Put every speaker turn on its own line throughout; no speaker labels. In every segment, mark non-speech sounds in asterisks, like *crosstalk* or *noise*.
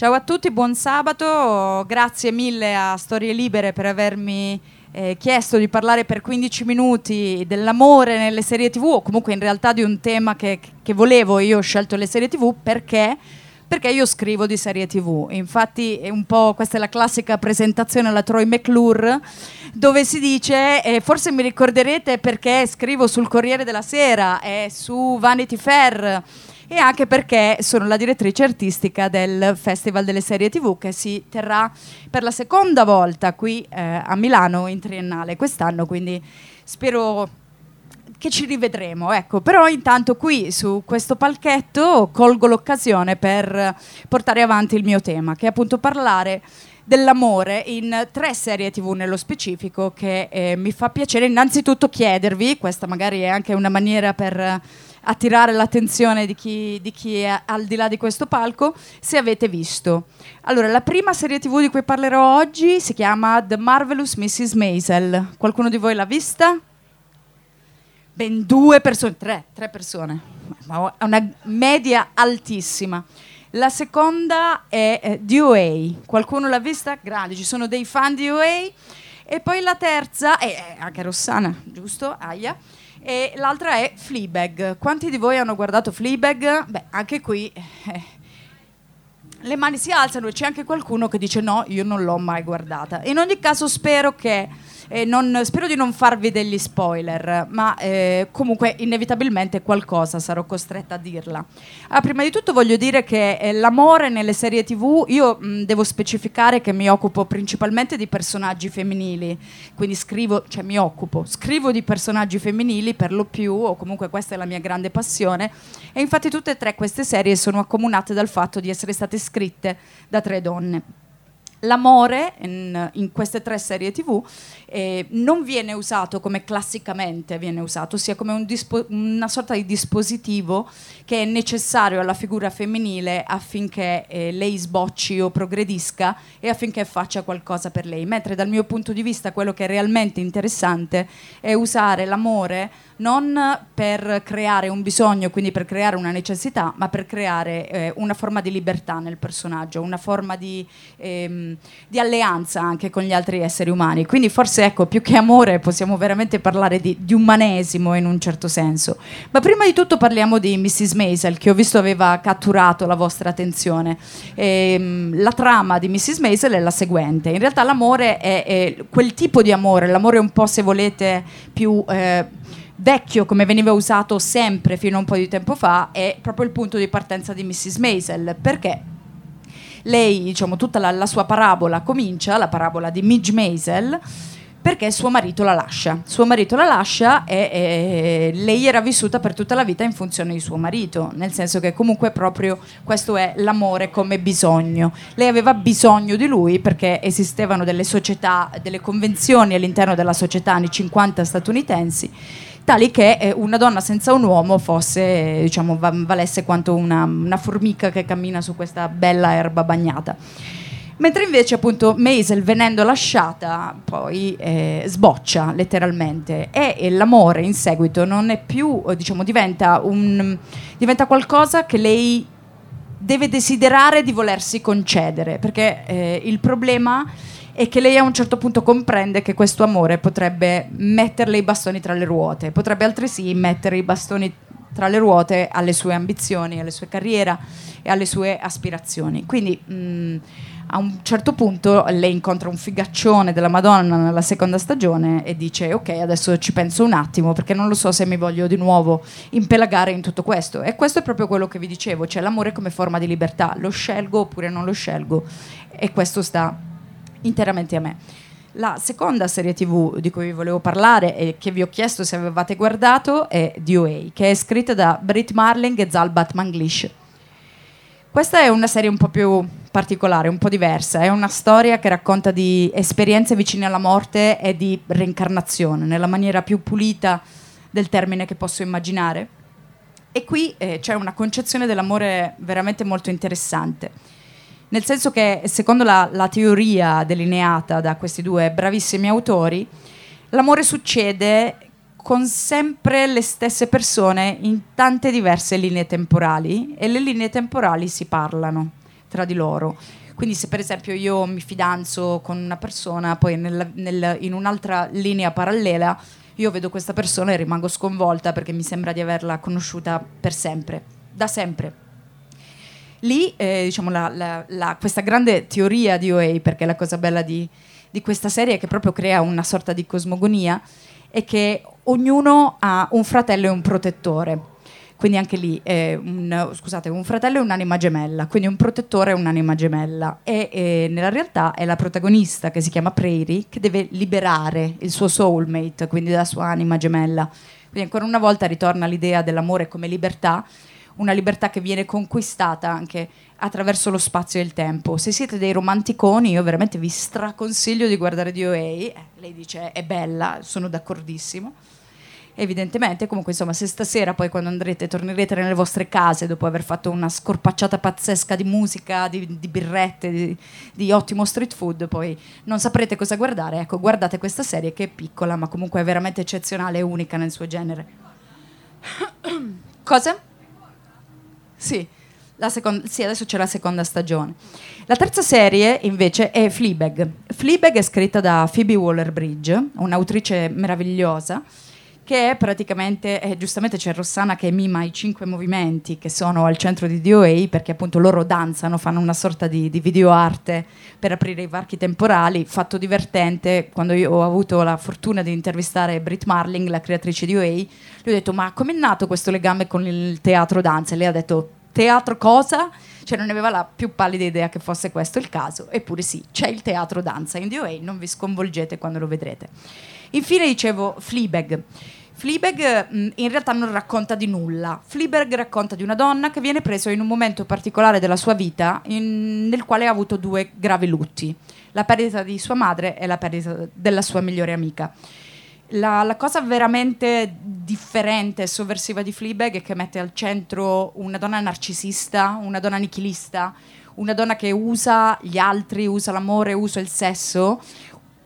Ciao a tutti, buon sabato, grazie mille a Storie Libere per avermi eh, chiesto di parlare per 15 minuti dell'amore nelle serie tv o comunque in realtà di un tema che, che volevo, io ho scelto le serie tv perché perché io scrivo di serie tv. Infatti è un po' questa è la classica presentazione alla Troy McClure dove si dice, eh, forse mi ricorderete perché scrivo sul Corriere della Sera e su Vanity Fair e anche perché sono la direttrice artistica del Festival delle serie TV che si terrà per la seconda volta qui eh, a Milano in triennale quest'anno, quindi spero che ci rivedremo. Ecco, però intanto qui su questo palchetto colgo l'occasione per portare avanti il mio tema, che è appunto parlare dell'amore in tre serie tv nello specifico che eh, mi fa piacere innanzitutto chiedervi, questa magari è anche una maniera per attirare l'attenzione di chi, di chi è al di là di questo palco, se avete visto. Allora, la prima serie tv di cui parlerò oggi si chiama The Marvelous Mrs. Maisel. Qualcuno di voi l'ha vista? Ben due persone, tre, tre persone, ma una media altissima. La seconda è eh, DOA. Qualcuno l'ha vista? Grande, ci sono dei fan di DOA. E poi la terza, è eh, anche Rossana, giusto? Aia e l'altra è Fleabag. Quanti di voi hanno guardato Fleabag? Beh, anche qui eh, le mani si alzano e c'è anche qualcuno che dice no, io non l'ho mai guardata. In ogni caso spero che eh, non, spero di non farvi degli spoiler, ma eh, comunque inevitabilmente qualcosa sarò costretta a dirla. Ah, prima di tutto voglio dire che eh, l'amore nelle serie tv, io mh, devo specificare che mi occupo principalmente di personaggi femminili, quindi scrivo, cioè mi occupo, scrivo di personaggi femminili per lo più, o comunque questa è la mia grande passione, e infatti tutte e tre queste serie sono accomunate dal fatto di essere state scritte da tre donne l'amore in, in, queste tre serie tv eh, non viene usato come classicamente viene usato, ossia come un dispo- una sorta di dispositivo che è necessario alla figura femminile affinché eh, lei sbocci o progredisca e affinché faccia qualcosa per lei. Mentre dal mio punto di vista quello che è realmente interessante è usare l'amore non per creare un bisogno, quindi per creare una necessità, ma per creare eh, una forma di libertà nel personaggio, una forma di, ehm, di, alleanza anche con gli altri esseri umani. Quindi forse ecco, più che amore possiamo veramente parlare di, di umanesimo in un certo senso. Ma prima di tutto parliamo di Mrs. Maisel, che ho visto aveva catturato la vostra attenzione. Ehm, la trama di Mrs. Maisel è la seguente. In realtà l'amore è, è quel tipo di amore, l'amore un po' se volete più... Eh, vecchio come veniva usato sempre fino a un po' di tempo fa è proprio il punto di partenza di Mrs. Maisel perché lei, diciamo, tutta la, la sua parabola comincia, la parabola di Midge Maisel, perché suo marito la lascia. Suo marito la lascia e, e, lei era vissuta per tutta la vita in funzione di suo marito, nel senso che comunque proprio questo è l'amore come bisogno. Lei aveva bisogno di lui perché esistevano delle società, delle convenzioni all'interno della società anni 50 statunitensi tali che eh, una donna senza un uomo fosse, diciamo, valesse quanto una, una formica che cammina su questa bella erba bagnata. Mentre invece appunto Maisel venendo lasciata poi eh, sboccia letteralmente e, e, l'amore in seguito non è più, diciamo, diventa, un, diventa qualcosa che lei deve desiderare di volersi concedere, perché eh, il problema e che lei a un certo punto comprende che questo amore potrebbe metterle i bastoni tra le ruote, potrebbe altresì mettere i bastoni tra le ruote alle sue ambizioni, alle sue carriere e alle sue aspirazioni. Quindi mh, a un certo punto lei incontra un figaccione della Madonna nella seconda stagione e dice ok adesso ci penso un attimo perché non lo so se mi voglio di nuovo impelagare in tutto questo e questo è proprio quello che vi dicevo cioè l'amore come forma di libertà lo scelgo oppure non lo scelgo e questo sta interamente a me. La seconda serie tv di cui vi volevo parlare e che vi ho chiesto se avevate guardato è DOA, che è scritta da Britt Marling e Zalbat Manglish. Questa è una serie un po' più particolare, un po' diversa, è una storia che racconta di esperienze vicine alla morte e di reincarnazione, nella maniera più pulita del termine che posso immaginare. E qui eh, c'è una concezione dell'amore veramente molto interessante nel senso che secondo la, la teoria delineata da questi due bravissimi autori, l'amore succede con sempre le stesse persone in tante diverse linee temporali e le linee temporali si parlano. tra di loro. Quindi se per esempio io mi fidanzo con una persona, poi nel, nel, in un'altra linea parallela io vedo questa persona e rimango sconvolta perché mi sembra di averla conosciuta per sempre, da sempre. Lì, eh, diciamo, la, la, la, questa grande teoria di OA, perché la cosa bella di, di questa serie è che proprio crea una sorta di cosmogonia, è che ognuno ha un fratello e un protettore. Quindi anche lì è un, scusate, un fratello è un'anima gemella, quindi un protettore è un'anima gemella. E, e, nella realtà è la protagonista che si chiama Prairie che deve liberare il suo soulmate, quindi la sua anima gemella. Quindi ancora una volta ritorna l'idea dell'amore come libertà, una libertà che viene conquistata anche attraverso lo spazio e il tempo. Se siete dei romanticoni, io veramente vi straconsiglio di guardare DOA. Eh, lei dice è bella, sono d'accordissimo evidentemente. Comunque, insomma, se stasera poi quando andrete, tornerete nelle vostre case dopo aver fatto una scorpacciata pazzesca di musica, di, di birrette, di, di, ottimo street food, poi non saprete cosa guardare, ecco, guardate questa serie che è piccola, ma comunque è veramente eccezionale e unica nel suo genere. *coughs* cosa? Sì. Seconda, sì, adesso c'è la seconda stagione. La terza serie invece è Fleabag. Fleabag è scritta da Phoebe Waller-Bridge, un'autrice meravigliosa che praticamente, eh, giustamente c'è Rossana che mima i cinque movimenti che sono al centro di DOA, perché appunto loro danzano, fanno una sorta di, di videoarte per aprire i varchi temporali, fatto divertente, quando io ho avuto la fortuna di intervistare Brit Marling, la creatrice di OA, gli ho detto ma com'è nato questo legame con il teatro danza? E lei ha detto teatro cosa? Cioè non aveva la più pallida idea che fosse questo il caso, eppure sì, c'è il teatro danza in DOA, non vi sconvolgete quando lo vedrete. Infine dicevo Fleabag. Fleabag mh, in realtà non racconta di nulla. Fleabag racconta di una donna che viene presa in un momento particolare della sua vita in, nel quale ha avuto due gravi lutti, la perdita di sua madre e la perdita della sua migliore amica. La, la, cosa veramente differente e sovversiva di Fleabag è che mette al centro una donna narcisista, una donna nichilista, una donna che usa gli altri, usa l'amore, usa il sesso,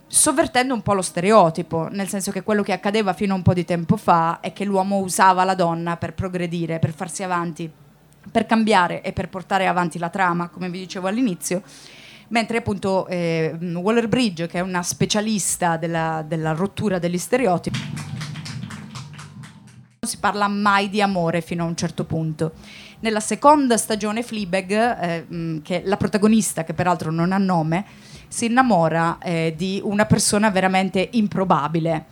sovvertendo un po' lo stereotipo, nel senso che quello che accadeva fino a un po' di tempo fa è che l'uomo usava la donna per progredire, per farsi avanti, per cambiare e per portare avanti la trama, come vi dicevo all'inizio. Mentre appunto eh, Waller Bridge, che è una specialista della, della rottura degli stereotipi, non si parla mai di amore fino a un certo punto. Nella seconda stagione Fleabag, eh, che la protagonista, che peraltro non ha nome, si innamora eh, di una persona veramente improbabile.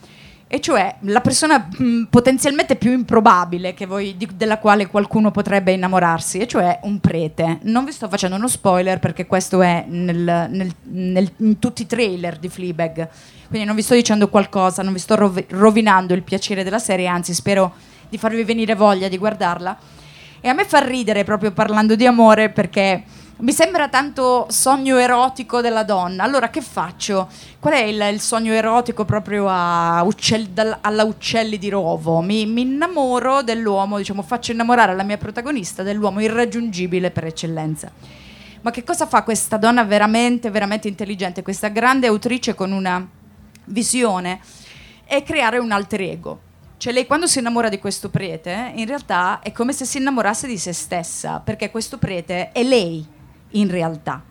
E cioè la persona mh, potenzialmente più improbabile voi, di, della quale qualcuno potrebbe innamorarsi, e cioè un prete. Non vi sto facendo uno spoiler perché questo è nel, nel, nel, in tutti i trailer di Fleabag. Quindi non vi sto dicendo qualcosa, non vi sto rov- rovinando il piacere della serie, anzi spero di farvi venire voglia di guardarla. E a me fa ridere proprio parlando di amore perché mi sembra tanto sogno erotico della donna. Allora che faccio? Qual è il, il sogno erotico proprio uccell, dal, alla Uccelli di Rovo? Mi, mi, innamoro dell'uomo, diciamo, faccio innamorare la mia protagonista dell'uomo irraggiungibile per eccellenza. Ma che cosa fa questa donna veramente, veramente intelligente, questa grande autrice con una visione? È creare un alter ego. Cioè lei quando si innamora di questo prete, in realtà è come se si innamorasse di se stessa, perché questo prete è lei in realtà.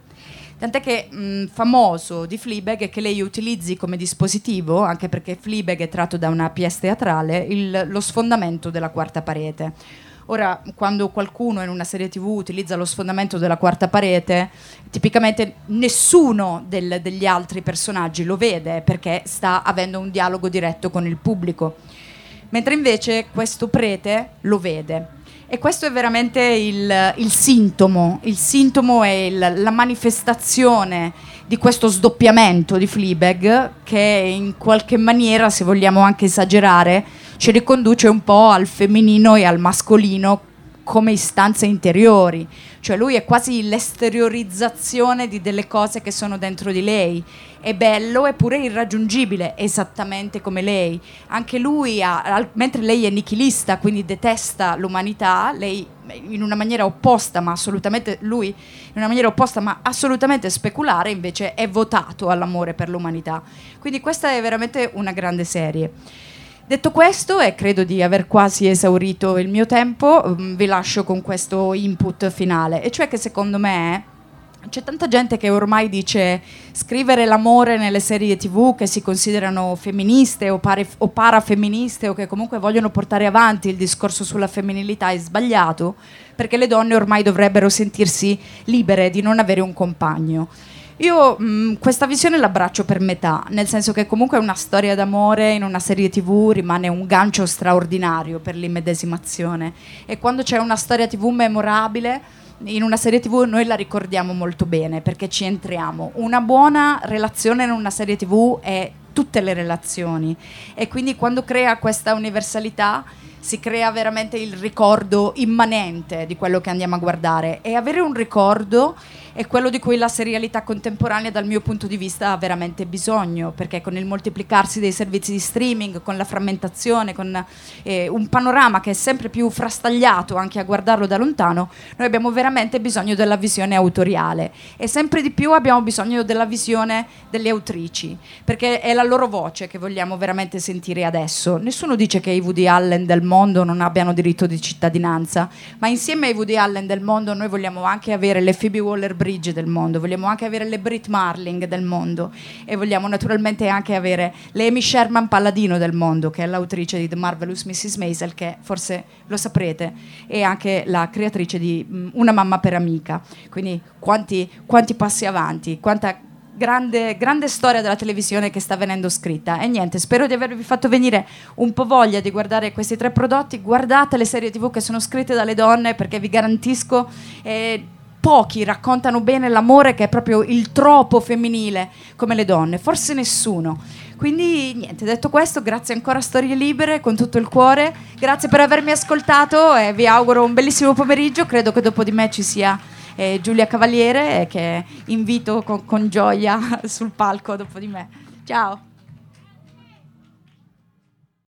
Tant'è che mh, famoso di Fleabag è che lei utilizzi come dispositivo, anche perché Fleabag è tratto da una pièce teatrale, il, lo sfondamento della quarta parete. Ora, quando qualcuno in una serie TV utilizza lo sfondamento della quarta parete, tipicamente nessuno del, degli altri personaggi lo vede perché sta avendo un dialogo diretto con il pubblico. Mentre invece questo prete lo vede e questo è veramente il, il sintomo, il sintomo è il, la manifestazione di questo sdoppiamento di Fleabag che in qualche maniera, se vogliamo anche esagerare, ci riconduce un po' al femminino e al mascolino come istanze interiori, cioè lui è quasi l'esteriorizzazione di delle cose che sono dentro di lei. È bello eppure irraggiungibile, esattamente come lei. Anche lui, ha, mentre lei è nichilista, quindi detesta l'umanità, lei in una maniera opposta, ma assolutamente lui in una maniera opposta, ma assolutamente speculare, invece è votato all'amore per l'umanità. Quindi questa è veramente una grande serie. Detto questo, e credo di aver quasi esaurito il mio tempo, mm, vi lascio con questo input finale, e cioè che secondo me c'è tanta gente che ormai dice scrivere l'amore nelle serie tv che si considerano femministe o, pare, o parafemministe o che comunque vogliono portare avanti il discorso sulla femminilità è sbagliato perché le donne ormai dovrebbero sentirsi libere di non avere un compagno. Io mh, mm, questa visione l'abbraccio per metà, nel senso che comunque una storia d'amore in una serie tv rimane un gancio straordinario per l'immedesimazione. E quando c'è una storia tv memorabile in una serie tv noi la ricordiamo molto bene perché ci entriamo. Una buona relazione in una serie tv è tutte le relazioni. E quindi quando crea questa universalità si crea veramente il ricordo immanente di quello che andiamo a guardare. E avere un ricordo è quello di cui la serialità contemporanea dal mio punto di vista ha veramente bisogno, perché con il moltiplicarsi dei servizi di streaming, con la frammentazione, con eh, un panorama che è sempre più frastagliato anche a guardarlo da lontano, noi abbiamo veramente bisogno della visione autoriale e sempre di più abbiamo bisogno della visione delle autrici, perché è la loro voce che vogliamo veramente sentire adesso. Nessuno dice che i Woody Allen del mondo non abbiano diritto di cittadinanza, ma insieme ai Woody Allen del mondo noi vogliamo anche avere le Phoebe Waller Bridge del mondo, vogliamo anche avere le Brit Marling del mondo e vogliamo naturalmente anche avere le Amy Sherman Palladino del mondo, che è l'autrice di The Marvelous Mrs. Maisel, che forse lo saprete, e anche la creatrice di mm, Una mamma per amica. Quindi quanti, quanti passi avanti, quanta Grande, grande, storia della televisione che sta venendo scritta. E niente, spero di avervi fatto venire un po' voglia di guardare questi tre prodotti. Guardate le serie TV che sono scritte dalle donne perché vi garantisco. Eh, pochi raccontano bene l'amore che è proprio il troppo femminile come le donne, forse nessuno. Quindi niente, detto questo, grazie ancora a Storie Libere con tutto il cuore, grazie per avermi ascoltato e vi auguro un bellissimo pomeriggio, credo che dopo di me ci sia eh, Giulia Cavaliere che invito con, con gioia *laughs* sul palco dopo di me. Ciao!